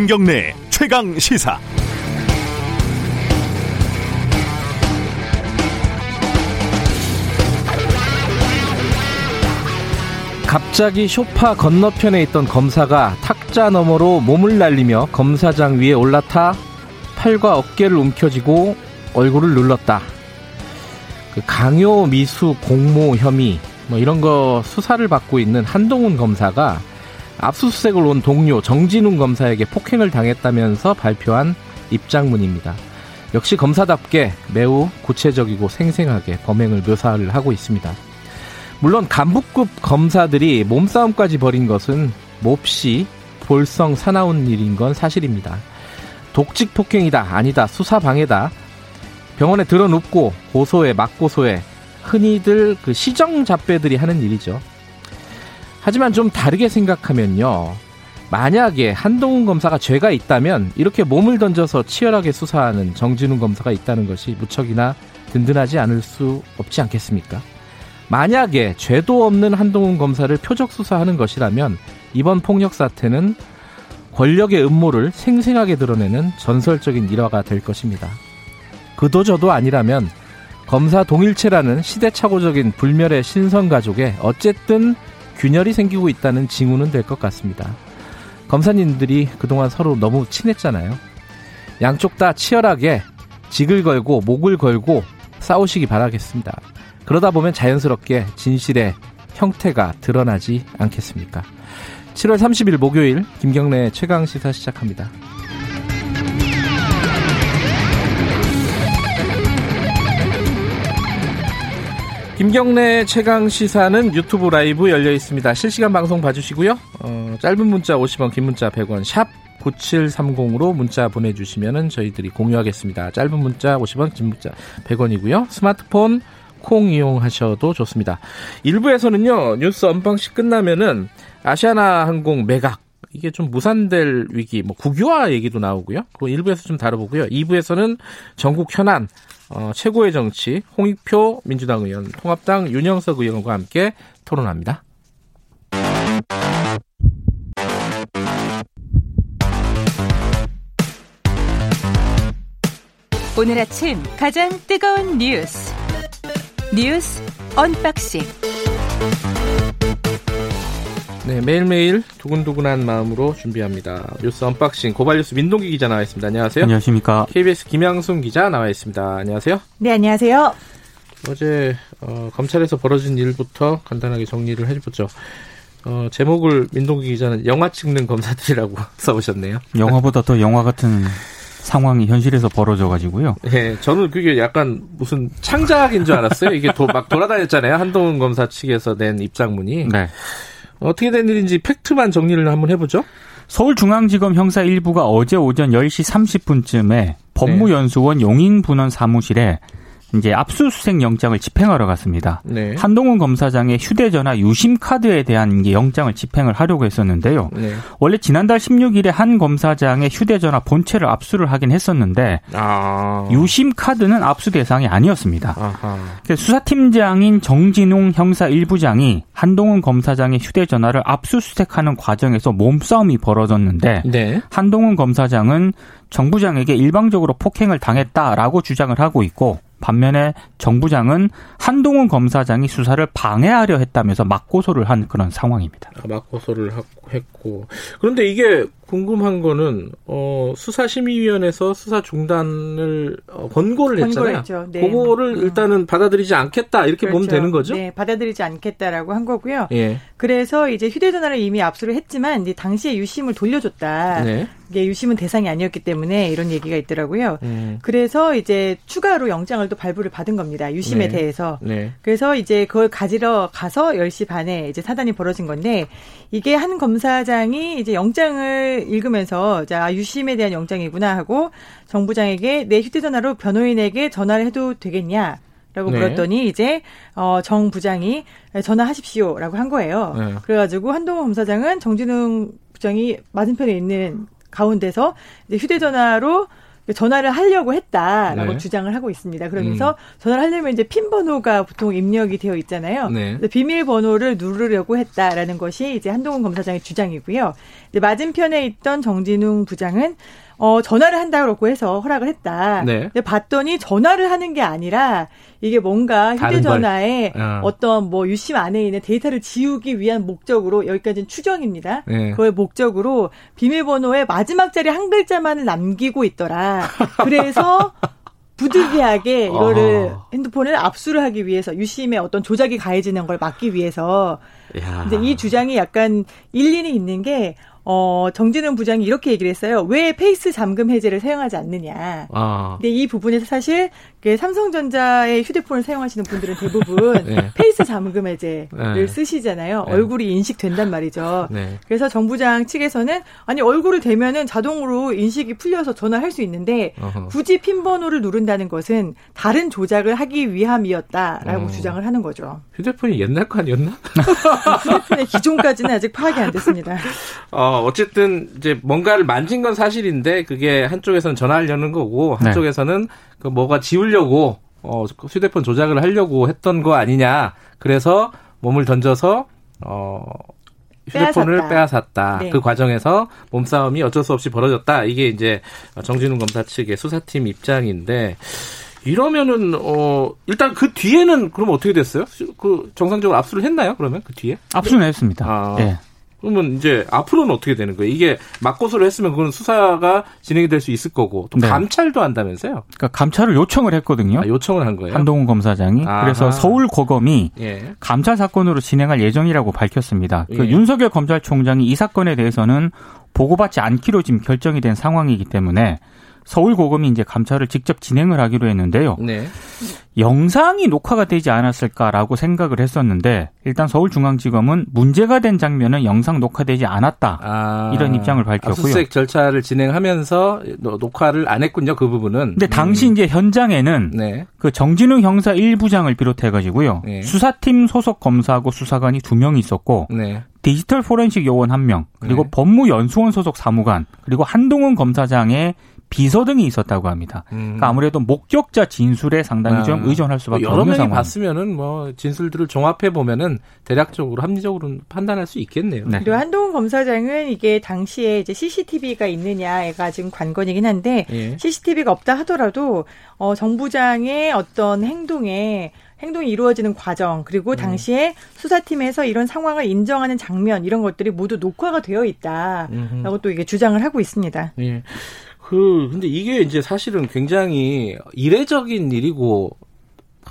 김경래 최강 시사. 갑자기 쇼파 건너편에 있던 검사가 탁자 너머로 몸을 날리며 검사장 위에 올라타 팔과 어깨를 움켜쥐고 얼굴을 눌렀다. 그 강요 미수 공모 혐의 뭐 이런 거 수사를 받고 있는 한동훈 검사가 압수수색을 온 동료 정진웅 검사에게 폭행을 당했다면서 발표한 입장문입니다. 역시 검사답게 매우 구체적이고 생생하게 범행을 묘사를 하고 있습니다. 물론 간부급 검사들이 몸싸움까지 벌인 것은 몹시 볼성 사나운 일인 건 사실입니다. 독직 폭행이다, 아니다, 수사 방해다. 병원에 들어눕고 고소해, 맞고소해, 흔히들 그 시정 잡배들이 하는 일이죠. 하지만 좀 다르게 생각하면요. 만약에 한동훈 검사가 죄가 있다면 이렇게 몸을 던져서 치열하게 수사하는 정진훈 검사가 있다는 것이 무척이나 든든하지 않을 수 없지 않겠습니까? 만약에 죄도 없는 한동훈 검사를 표적 수사하는 것이라면 이번 폭력 사태는 권력의 음모를 생생하게 드러내는 전설적인 일화가 될 것입니다. 그도 저도 아니라면 검사 동일체라는 시대착오적인 불멸의 신선 가족에 어쨌든 균열이 생기고 있다는 징후는 될 것 같습니다. 검사님들이 그동안 서로 너무 친했잖아요. 양쪽 다 치열하게 직을 걸고 목을 걸고 싸우시기 바라겠습니다. 그러다 보면 자연스럽게 진실의 형태가 드러나지 않겠습니까? 7월 30일 목요일 김경래 최강 시사 시작합니다. 김경래 최강 시사는 유튜브 라이브 열려 있습니다. 실시간 방송 봐주시고요. 어, 짧은 문자 50원, 긴 문자 100원, 샵 9730으로 문자 보내주시면 저희들이 공유하겠습니다. 짧은 문자 50원, 긴 문자 100원이고요. 스마트폰 콩 이용하셔도 좋습니다. 1부에서는요, 뉴스 언방식 끝나면은 아시아나 항공 매각, 이게 좀 무산될 위기, 뭐 국유화 얘기도 나오고요. 그 1부에서 좀 다뤄보고요. 2부에서는 전국 현안, 어, 최고의 정치 홍익표 민주당 의원, 통합당 윤영석 의원과 함께 토론합니다. 오늘 아침 가장 뜨거운 뉴스 뉴스 언박싱 네, 매일매일 두근두근한 마음으로 준비합니다. 뉴스 언박싱 고발뉴스 민동기 기자 나와 있습니다. 안녕하세요. 안녕하십니까. KBS 김양순 기자 나와 있습니다. 안녕하세요. 네, 안녕하세요. 어제 어, 검찰에서 벌어진 일부터 간단하게 정리를 해보죠. 어, 제목을 민동기 기자는 영화 찍는 검사들이라고 써오셨네요. 영화보다 더 영화 같은 상황이 현실에서 벌어져 가지고요. 네, 저는 그게 약간 무슨 창작인 줄 알았어요. 이게 도, 막 돌아다녔잖아요. 한동훈 검사 측에서 낸 입장문이. 네. 어떻게 된 일인지 팩트만 정리를 한번 해보죠. 서울중앙지검 형사 1부가 어제 오전 10시 30분쯤에 법무연수원 용인분원 사무실에 이제 압수수색 영장을 집행하러 갔습니다. 네. 한동훈 검사장의 휴대전화 유심 카드에 대한 영장을 집행을 하려고 했었는데요. 네. 원래 지난달 16일에 한 검사장의 휴대전화 본체를 압수를 하긴 했었는데 아. 유심 카드는 압수 대상이 아니었습니다. 아하. 수사팀장인 정진웅 형사 1부장이 한동훈 검사장의 휴대전화를 압수수색하는 과정에서 몸싸움이 벌어졌는데 네. 한동훈 검사장은 정부장에게 일방적으로 폭행을 당했다라고 주장을 하고 있고 반면에 정부장은 한동훈 검사장이 수사를 방해하려 했다면서 맞고소를 한 그런 상황입니다. 아, 맞고소를 했고. 그런데 이게 궁금한 거는 어 수사심의위원회에서 수사 중단을 어, 권고를 했잖아요. 했죠. 네. 그거를 음. 일단은 받아들이지 않겠다 이렇게 보면 그렇죠. 되는 거죠? 네, 받아들이지 않겠다라고 한 거고요. 예. 그래서 이제 휴대전화를 이미 압수를 했지만 이제 당시에 유심을 돌려줬다. 네. 이게 유심은 대상이 아니었기 때문에 이런 얘기가 있더라고요. 음. 그래서 이제 추가로 영장을 또 발부를 받은 겁니다. 유심에 네. 대해서. 네. 그래서 이제 그걸 가지러 가서 10시 반에 이제 사단이 벌어진 건데 이게 한 검사장이 이제 영장을 읽으면서 자, 유심에 대한 영장이구나 하고 정부장에게 내 휴대전화로 변호인에게 전화를 해도 되겠냐? 라고 네. 물었더니 이제 어, 정 부장이 전화하십시오라고 한 거예요. 네. 그래가지고 한동훈 검사장은 정진웅 부장이 맞은편에 있는 가운데서 이제 휴대전화로 전화를 하려고 했다라고 네. 주장을 하고 있습니다. 그러면서 음. 전화를 하려면 이제 핀 번호가 보통 입력이 되어 있잖아요. 네. 그래서 비밀 번호를 누르려고 했다라는 것이 이제 한동훈 검사장의 주장이고요. 맞은편에 있던 정진웅 부장은 어, 전화를 한다고 해서 허락을 했다. 네. 근데 봤더니 전화를 하는 게 아니라 이게 뭔가 휴대전화에 걸. 어. 어떤 뭐 유심 안에 있는 데이터를 지우기 위한 목적으로 여기까지는 추정입니다. 네. 그걸 목적으로 비밀번호의 마지막 자리 한 글자만을 남기고 있더라. 그래서 부득이하게 이거를 어. 핸드폰을 압수를 하기 위해서 유심의 어떤 조작이 가해지는 걸 막기 위해서 야. 근데 이 주장이 약간 일리는 있는 게 어, 정진웅 부장이 이렇게 얘기를 했어요. 왜 face 잠금 해제를 사용하지 않느냐. 아. 근데 이 부분에서 사실 그 삼성전자의 휴대폰을 사용하시는 분들은 대부분 네. face 잠금 해제를 네. 쓰시잖아요. 네. 얼굴이 인식된단 말이죠. 네. 그래서 정부장 측에서는 아니 얼굴을 대면은 자동으로 인식이 풀려서 전화할 수 있는데 어허. 굳이 핀 번호를 누른다는 것은 다른 조작을 하기 위함이었다라고 어. 주장을 하는 거죠. 휴대폰이 옛날 거 아니었나? 휴대폰의 기종까지는 아직 파악이 안 됐습니다. 어, 어쨌든 이제 뭔가를 만진 건 사실인데 그게 한쪽에서는 전화하려는 거고 네. 한쪽에서는 그 뭐가 지우려고 어, 휴대폰 조작을 하려고 했던 거 아니냐. 그래서 몸을 던져서 어 휴대폰을 빼앗았다. 빼앗았다. 네. 그 과정에서 몸싸움이 어쩔 수 없이 벌어졌다. 이게 이제 정진웅 검사 측의 수사팀 입장인데 이러면은 어 일단 그 뒤에는 그럼 어떻게 됐어요? 그 정상적으로 압수를 했나요? 그러면 그 뒤에? 압수는 했습니다. 아. 예. 그러면 이제 앞으로는 어떻게 되는 거예요? 이게 맞고소를 했으면 그건 수사가 진행이 될 수 있을 거고 또 네. 감찰도 한다면서요? 그러니까 감찰을 요청을 했거든요. 아, 요청을 한 거예요. 한동훈 검사장이. 아하. 그래서 서울 고검이 예. 감찰 사건으로 진행할 예정이라고 밝혔습니다. 그 예. 윤석열 검찰총장이 이 사건에 대해서는 보고받지 않기로 지금 결정이 된 상황이기 때문에 서울 고검이 이제 감찰을 직접 진행을 하기로 했는데요. 네. 영상이 녹화가 되지 않았을까라고 생각을 했었는데 일단 서울중앙지검은 문제가 된 장면은 영상 녹화되지 않았다. 아, 이런 입장을 밝혔고요. 압수수색 절차를 진행하면서 노- 녹화를 안 했군요. 그 부분은. 근데 당시 이제 현장에는 네. 그 정진웅 형사 1부장을 비롯해 가지고요. 예. 수사팀 소속 검사하고 수사관이 두명 있었고 네. 디지털 포렌식 요원 한 명, 그리고 네. 법무연수원 소속 사무관, 그리고 한동훈 검사장의 비서 등이 있었다고 합니다. 음. 그러니까 아무래도 목격자 진술에 상당히 아. 좀 의존할 수밖에 뭐 여러 없는 명이 상황. 봤으면은 뭐 진술들을 종합해 보면은 대략적으로 합리적으로 판단할 수 있겠네요. 네. 그리고 한동훈 검사장은 이게 당시에 이제 CCTV가 있느냐가 지금 관건이긴 한데 예. CCTV가 없다 하더라도 어, 정부장의 어떤 행동에 행동이 이루어지는 과정 그리고 당시에 수사팀에서 이런 상황을 인정하는 장면 이런 것들이 모두 녹화가 되어 있다라고 음흠. 또 이게 주장을 하고 있습니다. 예. 그 근데 이게 이제 사실은 굉장히 이례적인 일이고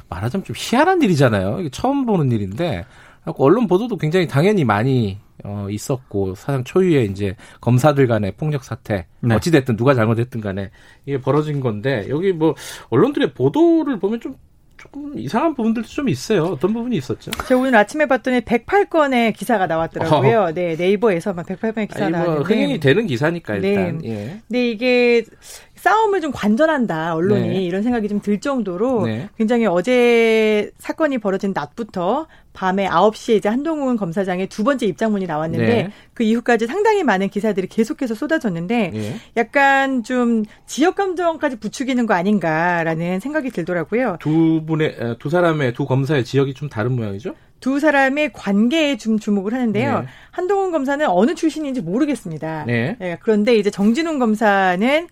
말하자면 좀 희한한 일이잖아요. 이게 처음 보는 일인데 언론 보도도 굉장히 당연히 많이 어 있었고 사상 초유의 이제 검사들 간의 폭력 사태 네. 어찌 됐든 누가 잘못했든 간에 이게 벌어진 건데 여기 뭐 언론들의 보도를 보면 좀 조금 이상한 부분들도 좀 있어요. 어떤 부분이 있었죠? 제가 오늘 아침에 봤더니 108건의 기사가 나왔더라고요. 네, 네이버에서 막 108건의 기사가 아니 뭐 나왔는데. 흥행이 되는 기사니까 일단 네. 예. 근데 이게 싸움을 좀 관전한다 언론이 네. 이런 생각이 좀 들 정도로 네. 굉장히 어제 사건이 벌어진 낮부터 밤에 9시에 이제 한동훈 검사장의 두 번째 입장문이 나왔는데 네. 그 이후까지 상당히 많은 기사들이 계속해서 쏟아졌는데 예. 약간 좀 지역 감정까지 부추기는 거 아닌가라는 생각이 들더라고요. 두 분의 에, 두 사람의 두 검사의 지역이 좀 다른 모양이죠? 두 사람의 관계에 좀 주목을 하는데요. 네. 한동훈 검사는 어느 출신인지 모르겠습니다. 네. 예, 그런데 이제 정진웅 검사는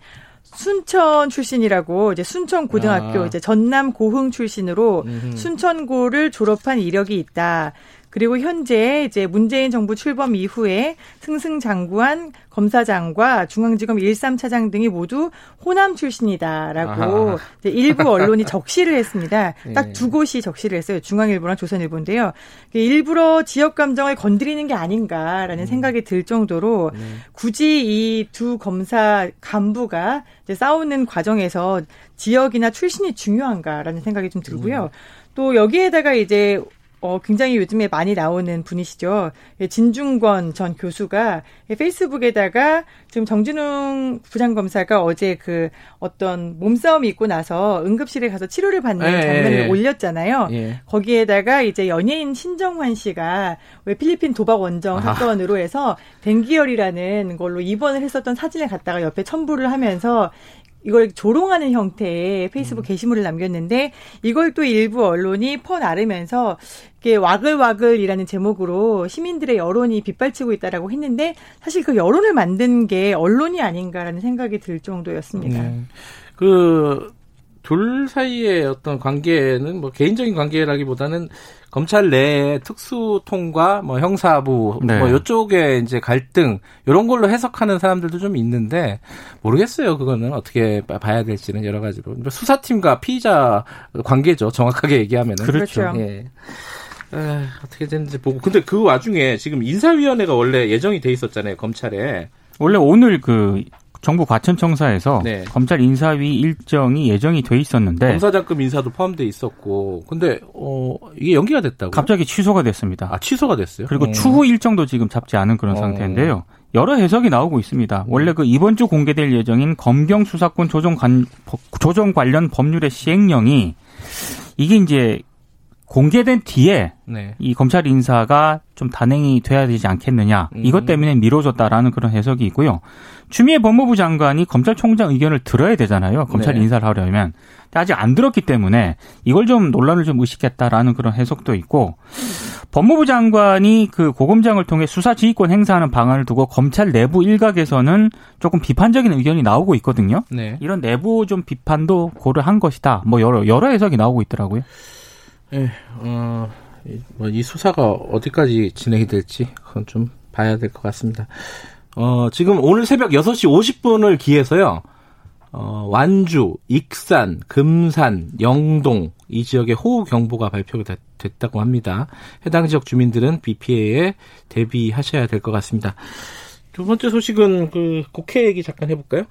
순천 출신이라고 이제 순천 고등학교 아. 이제 전남 고흥 출신으로 음흠. 순천고를 졸업한 이력이 있다. 그리고 현재 이제 문재인 정부 출범 이후에 승승장구한 검사장과 중앙지검 13차장 등이 모두 호남 출신이다라고. 이제 일부 언론이 적시를 했습니다. 딱 예. 두 곳이 적시를 했어요. 중앙일보랑 조선일보인데요. 일부러 지역 감정을 건드리는 게 아닌가라는 생각이 들 정도로 네. 굳이 이 두 검사 간부가 싸우는 과정에서 지역이나 출신이 중요한가라는 생각이 좀 들고요. 또 여기에다가 이제 어, 굉장히 요즘에 많이 나오는 분이시죠. 예, 진중권 전 교수가 페이스북에다가 지금 정진웅 부장검사가 어제 그 어떤 몸싸움이 있고 나서 응급실에 가서 치료를 받는 예, 장면을 예, 예. 올렸잖아요. 예. 거기에다가 이제 연예인 신정환 씨가 왜 필리핀 도박 원정 아하. 사건으로 해서 댕기열이라는 걸로 입원을 했었던 사진을 갖다가 옆에 첨부를 하면서 이걸 조롱하는 형태의 페이스북 게시물을 남겼는데 이걸 또 일부 언론이 퍼나르면서 이게 와글와글이라는 제목으로 시민들의 여론이 빗발치고 있다라고 했는데 사실 그 여론을 만든 게 언론이 아닌가라는 생각이 들 정도였습니다. 네. 그 둘 사이의 어떤 관계는 뭐 개인적인 관계라기보다는 검찰 내에 특수통과 뭐 형사부 네. 뭐 이쪽에 이제 갈등 이런 걸로 해석하는 사람들도 좀 있는데 모르겠어요. 그거는 어떻게 봐- 봐야 될지는 여러 가지로 수사팀과 피의자 관계죠. 정확하게 얘기하면은 그렇죠. 예. 에, 어떻게 되는지 보고 근데 그 와중에 지금 인사위원회가 원래 예정이 돼 있었잖아요. 검찰에 원래 오늘 그 정부 과천청사에서 네. 검찰 인사위 일정이 예정이 돼 있었는데 검사장급 인사도 포함돼 있었고 근데 어 이게 연기가 됐다고 갑자기 취소가 됐습니다. 아 취소가 됐어요. 그리고 음. 추후 일정도 지금 잡지 않은 그런 어. 상태인데요. 여러 해석이 나오고 있습니다. 원래 그 이번 주 공개될 예정인 검경 수사권 조정 관 조정 관련 법률의 시행령이 이게 이제 공개된 뒤에 네. 이 검찰 인사가 좀 단행이 돼야 되지 않겠느냐. 음. 이것 때문에 미뤄졌다라는 그런 해석이 있고요. 추미애 법무부 장관이 검찰총장 의견을 들어야 되잖아요. 검찰 네. 인사를 하려면. 아직 안 들었기 때문에 이걸 좀 논란을 좀 의식했다라는 그런 해석도 있고 법무부 장관이 그 고검장을 통해 수사 지휘권 행사하는 방안을 두고 검찰 내부 일각에서는 조금 비판적인 의견이 나오고 있거든요. 네. 이런 내부 좀 비판도 고려한 것이다. 뭐 여러 여러 해석이 나오고 있더라고요. 예, 어, 뭐이 수사가 어디까지 진행이 될지 그건 좀 봐야 될 것 같습니다. 어, 지금 오늘 새벽 6시 50분을 기해서요. 어, 완주, 익산, 금산, 영동 이 지역에 호우 경보가 발표가 됐, 됐다고 합니다. 해당 지역 주민들은 비 피해에 대비하셔야 될 것 같습니다. 두 번째 소식은 그 국회 얘기 잠깐 해볼까요?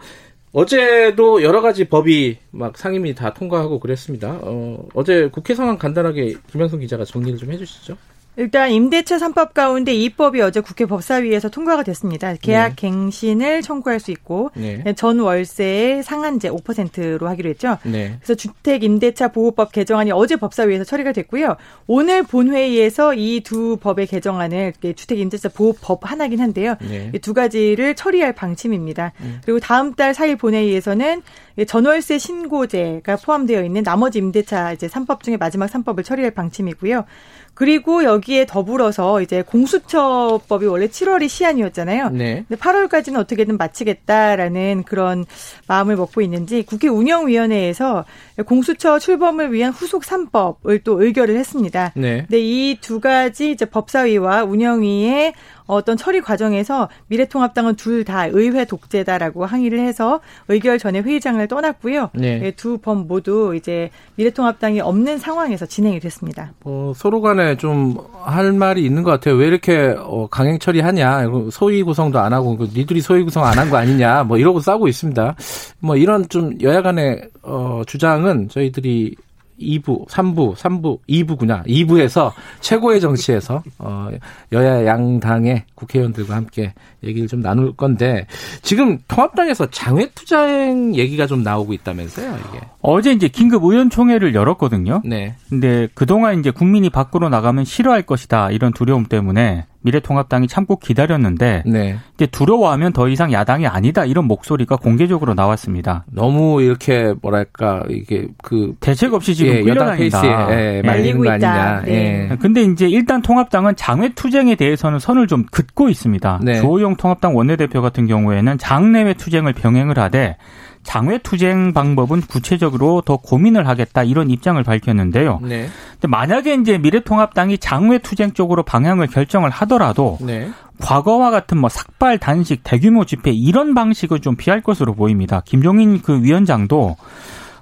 어제도 여러 가지 법이 막 상임위 다 통과하고 그랬습니다. 어, 어제 국회 상황 간단하게 김영선 기자가 정리를 좀 해주시죠. 일단 임대차 3법 가운데 이 법이 어제 국회 법사위에서 통과가 됐습니다. 계약 갱신을 청구할 수 있고 네. 전 월세의 상한제 5%로 하기로 했죠. 네. 그래서 주택 임대차 보호법 개정안이 어제 법사위에서 처리가 됐고요. 오늘 본회의에서 이 두 법의 개정안을 주택 임대차 보호법 하나긴 한데요. 네. 이두 가지를 처리할 방침입니다. 음. 그리고 다음 달 4일 본회의에서는 전월세 신고제가 포함되어 있는 나머지 임대차 이제 3법 중에 마지막 3법을 처리할 방침이고요. 그리고 여기 에 더불어서 이제 공수처법이 원래 7월이 시한이었잖아요. 네. 근데 8월까지는 어떻게든 마치겠다라는 그런 마음을 먹고 있는지 국회 운영위원회에서 공수처 출범을 위한 후속 3법을 또 의결을 했습니다. 네. 근데 이 두 가지 이제 법사위와 운영위의 어떤 처리 과정에서 미래통합당은 둘 다 의회 독재다라고 항의를 해서 의결 전에 회의장을 떠났고요. 네. 두법 모두 이제 미래통합당이 없는 상황에서 진행이 됐습니다. 어, 서로 간에 좀 할 말이 있는 것 같아요. 왜 이렇게 어, 강행 처리하냐. 소위 구성도 안 하고 그 니들이 소위 구성 안 한 거 아니냐. 뭐 이러고 싸우고 있습니다. 뭐 이런 좀 여야 간의 어, 주장은 저희들이 2부, 3부, 3부, 2부구나. 2부에서 최고의 정치에서 어, 여야 양당의 국회의원들과 함께 얘기를 좀 나눌 건데 지금 통합당에서 장외 투쟁 얘기가 좀 나오고 있다면서요, 이게. 어제 이제 긴급 의원총회를 열었거든요. 네. 근데 그동안 이제 국민이 밖으로 나가면 싫어할 것이다 이런 두려움 때문에 미래통합당이 참고 기다렸는데 네. 이제 두려워하면 더 이상 야당이 아니다 이런 목소리가 공개적으로 나왔습니다. 너무 이렇게 뭐랄까 이게 그 대책 없이 지금 예, 여당 끌려다닌다. 페이스에 예, 예. 말리는 거. 아니냐. 네. 예. 근데 이제 일단 통합당은 장외 투쟁에 대해서는 선을 좀 긋고 있습니다. 네. 조호영 통합당 원내대표 같은 경우에는 장내외 투쟁을 병행을 하되 장외 투쟁 방법은 구체적으로 더 고민을 하겠다 이런 입장을 밝혔는데요. 네. 근데 만약에 이제 미래통합당이 장외 투쟁 쪽으로 방향을 결정을 하더라도 네. 과거와 같은 뭐 삭발, 단식, 대규모 집회 이런 방식을 좀 피할 것으로 보입니다. 김종인 그 위원장도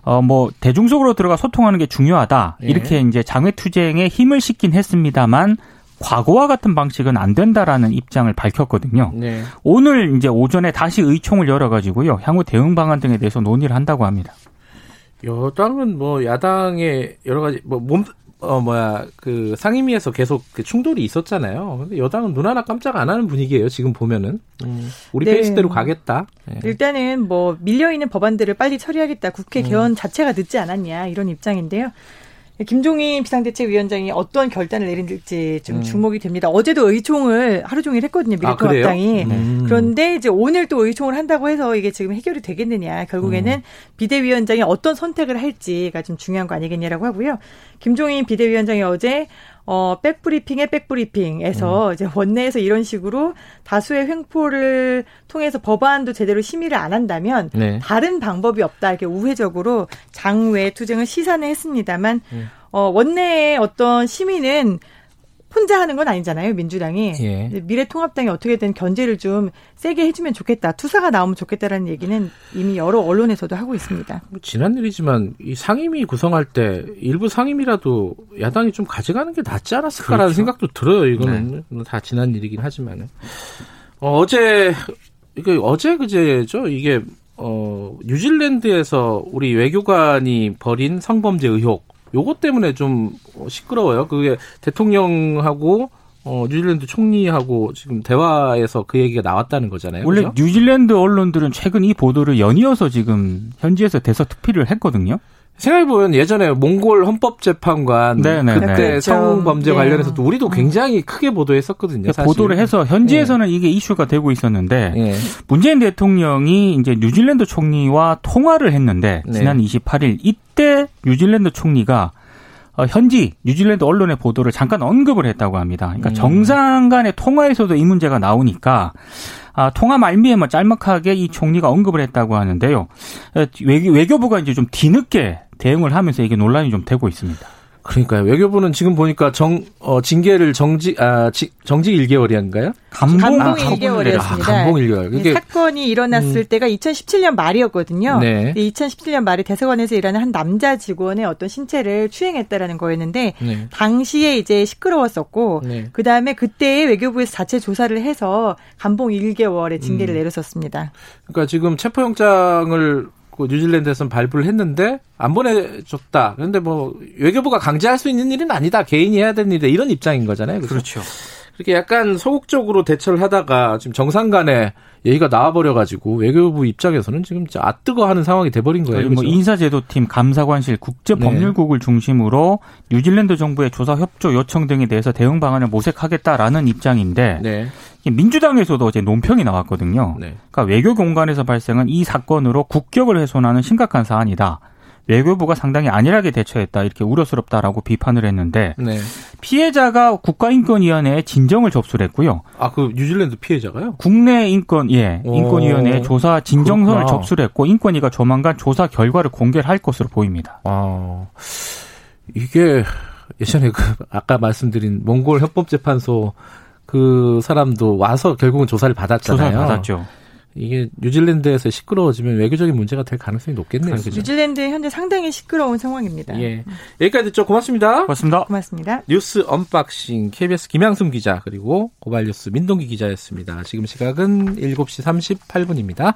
어 뭐 대중적으로 들어가 소통하는 게 중요하다 예. 이렇게 이제 장외 투쟁에 힘을 싣긴 했습니다만 과거와 같은 방식은 안 된다라는 입장을 밝혔거든요. 네. 오늘 이제 오전에 다시 의총을 열어가지고요 향후 대응 방안 등에 대해서 논의를 한다고 합니다. 여당은 뭐 야당의 여러 가지 뭐 몸 어 뭐야 그 상임위에서 계속 그 충돌이 있었잖아요. 근데 여당은 눈 하나 깜짝 안 하는 분위기예요. 지금 보면은 음, 우리 네. 페이스대로 가겠다. 예. 일단은 뭐 밀려 있는 법안들을 빨리 처리하겠다. 국회 개헌 자체가 늦지 않았냐 이런 입장인데요. 김종인 비상대책위원장이 어떤 결단을 내릴지 좀 음. 주목이 됩니다. 어제도 의총을 하루 종일 했거든요. 아? 미래통합당이. 음. 그런데 이제 오늘 또 의총을 한다고 해서 이게 지금 해결이 되겠느냐. 결국에는 음. 비대위원장이 어떤 선택을 할지가 좀 중요한 거 아니겠냐라고 하고요. 김종인 비대위원장이 어제 어, 백브리핑의 백브리핑에서 음. 이제 원내에서 이런 식으로 다수의 횡포를 통해서 법안도 제대로 심의를 안 한다면 네. 다른 방법이 없다 이렇게 우회적으로 장외 투쟁을 시사는 했습니다만 음. 어, 원내의 어떤 심의는 혼자 하는 건 아니잖아요 민주당이 예. 미래통합당이 어떻게든 견제를 좀 세게 해주면 좋겠다 투사가 나오면 좋겠다라는 얘기는 이미 여러 언론에서도 하고 있습니다. 뭐 지난 일이지만 이 상임위 구성할 때 일부 상임위라도 야당이 좀 가져가는 게 낫지 않았을까라는 그렇죠. 생각도 들어요. 이거는 다 지난 일이긴 하지만은 어, 어제 이게 어제 그제죠. 이게 어 뉴질랜드에서 우리 외교관이 벌인 성범죄 의혹 요것 때문에 좀 시끄러워요. 그게 대통령하고 어 뉴질랜드 총리하고 지금 대화에서 그 얘기가 나왔다는 거잖아요. 원래 그죠? 뉴질랜드 언론들은 최근 이 보도를 연이어서 지금 현지에서 대서 특필을 했거든요. 생각해보면 예전에 몽골 헌법재판관 네네. 그때 그렇죠. 성범죄 네. 관련해서도 우리도 굉장히 크게 보도했었거든요. 사실. 보도를 해서 현지에서는 이게 이슈가 되고 있었는데 예. 문재인 대통령이 이제 뉴질랜드 총리와 통화를 했는데 네. 지난 28일 이때 뉴질랜드 총리가 어, 현지 뉴질랜드 언론의 보도를 잠깐 언급을 했다고 합니다. 그러니까 음. 정상 간의 통화에서도 이 문제가 나오니까 아, 통화 말미에 뭐 짤막하게 이 총리가 언급을 했다고 하는데요. 어, 외교, 외교부가 이제 좀 뒤늦게 대응을 하면서 이게 논란이 좀 되고 있습니다. 그러니까요. 외교부는 지금 보니까 정, 어, 징계를 정직, 아, 지- 정직 1개월이한가요? 감봉 감봉이 아, 1개월이었습니다. 아, 감봉 1개월. 이 그게, 사건이 일어났을 때가 2017년 말이었거든요. 네. 2017년 말에 대사관에서 일하는 한 남자 직원의 어떤 신체를 추행했다라는 거였는데 네. 당시에 이제 시끄러웠었고 네. 그 다음에 그때 외교부에서 자체 조사를 해서 감봉 1개월의 징계를 음. 내렸었습니다. 그러니까 지금 체포영장을 그 뉴질랜드에서는 발부를 했는데 안 보내줬다. 그런데 뭐 외교부가 강제할 수 있는 일은 아니다. 개인이 해야 되는 일이다. 이런 입장인 거잖아요. 그렇죠. 그렇 게 약간 소극적으로 대처를 하다가 지금 정상 간에 얘기가 나와버려가지고 외교부 입장에서는 지금 진짜 아뜨거하는 상황이 돼버린 거예요. 뭐 그죠? 인사제도팀, 감사관실, 국제법률국을 중심으로 뉴질랜드 정부의 조사 협조 요청 등에 대해서 대응 방안을 모색하겠다라는 입장인데 네. 이 민주당에서도 어제 논평이 나왔거든요. 네. 그러니까 외교 공간에서 발생한 이 사건으로 국격을 훼손하는 심각한 사안이다. 외교부가 상당히 안일하게 대처했다 이렇게 우려스럽다라고 비판을 했는데 네. 피해자가 국가인권위원회에 진정을 접수를 했고요. 아, 그 뉴질랜드 피해자가요? 국내 인권 예 오. 인권위원회에 조사 진정서를 그렇구나. 접수를 했고 인권위가 조만간 조사 결과를 공개를 할 것으로 보입니다. 아, 이게 예전에 그 아까 말씀드린 몽골 헌법재판소 그 사람도 와서 결국은 조사를 받았잖아요. 조사를 받았죠. 이게 뉴질랜드에서 시끄러워지면 외교적인 문제가 될 가능성이 높겠네요. 그죠? 뉴질랜드 현재 상당히 시끄러운 상황입니다. 예. 여기까지 듣죠. 고맙습니다. 고맙습니다. 고맙습니다. 뉴스 언박싱 KBS 김양순 기자 그리고 고발뉴스 민동기 기자였습니다. 지금 시각은 7시 38분입니다.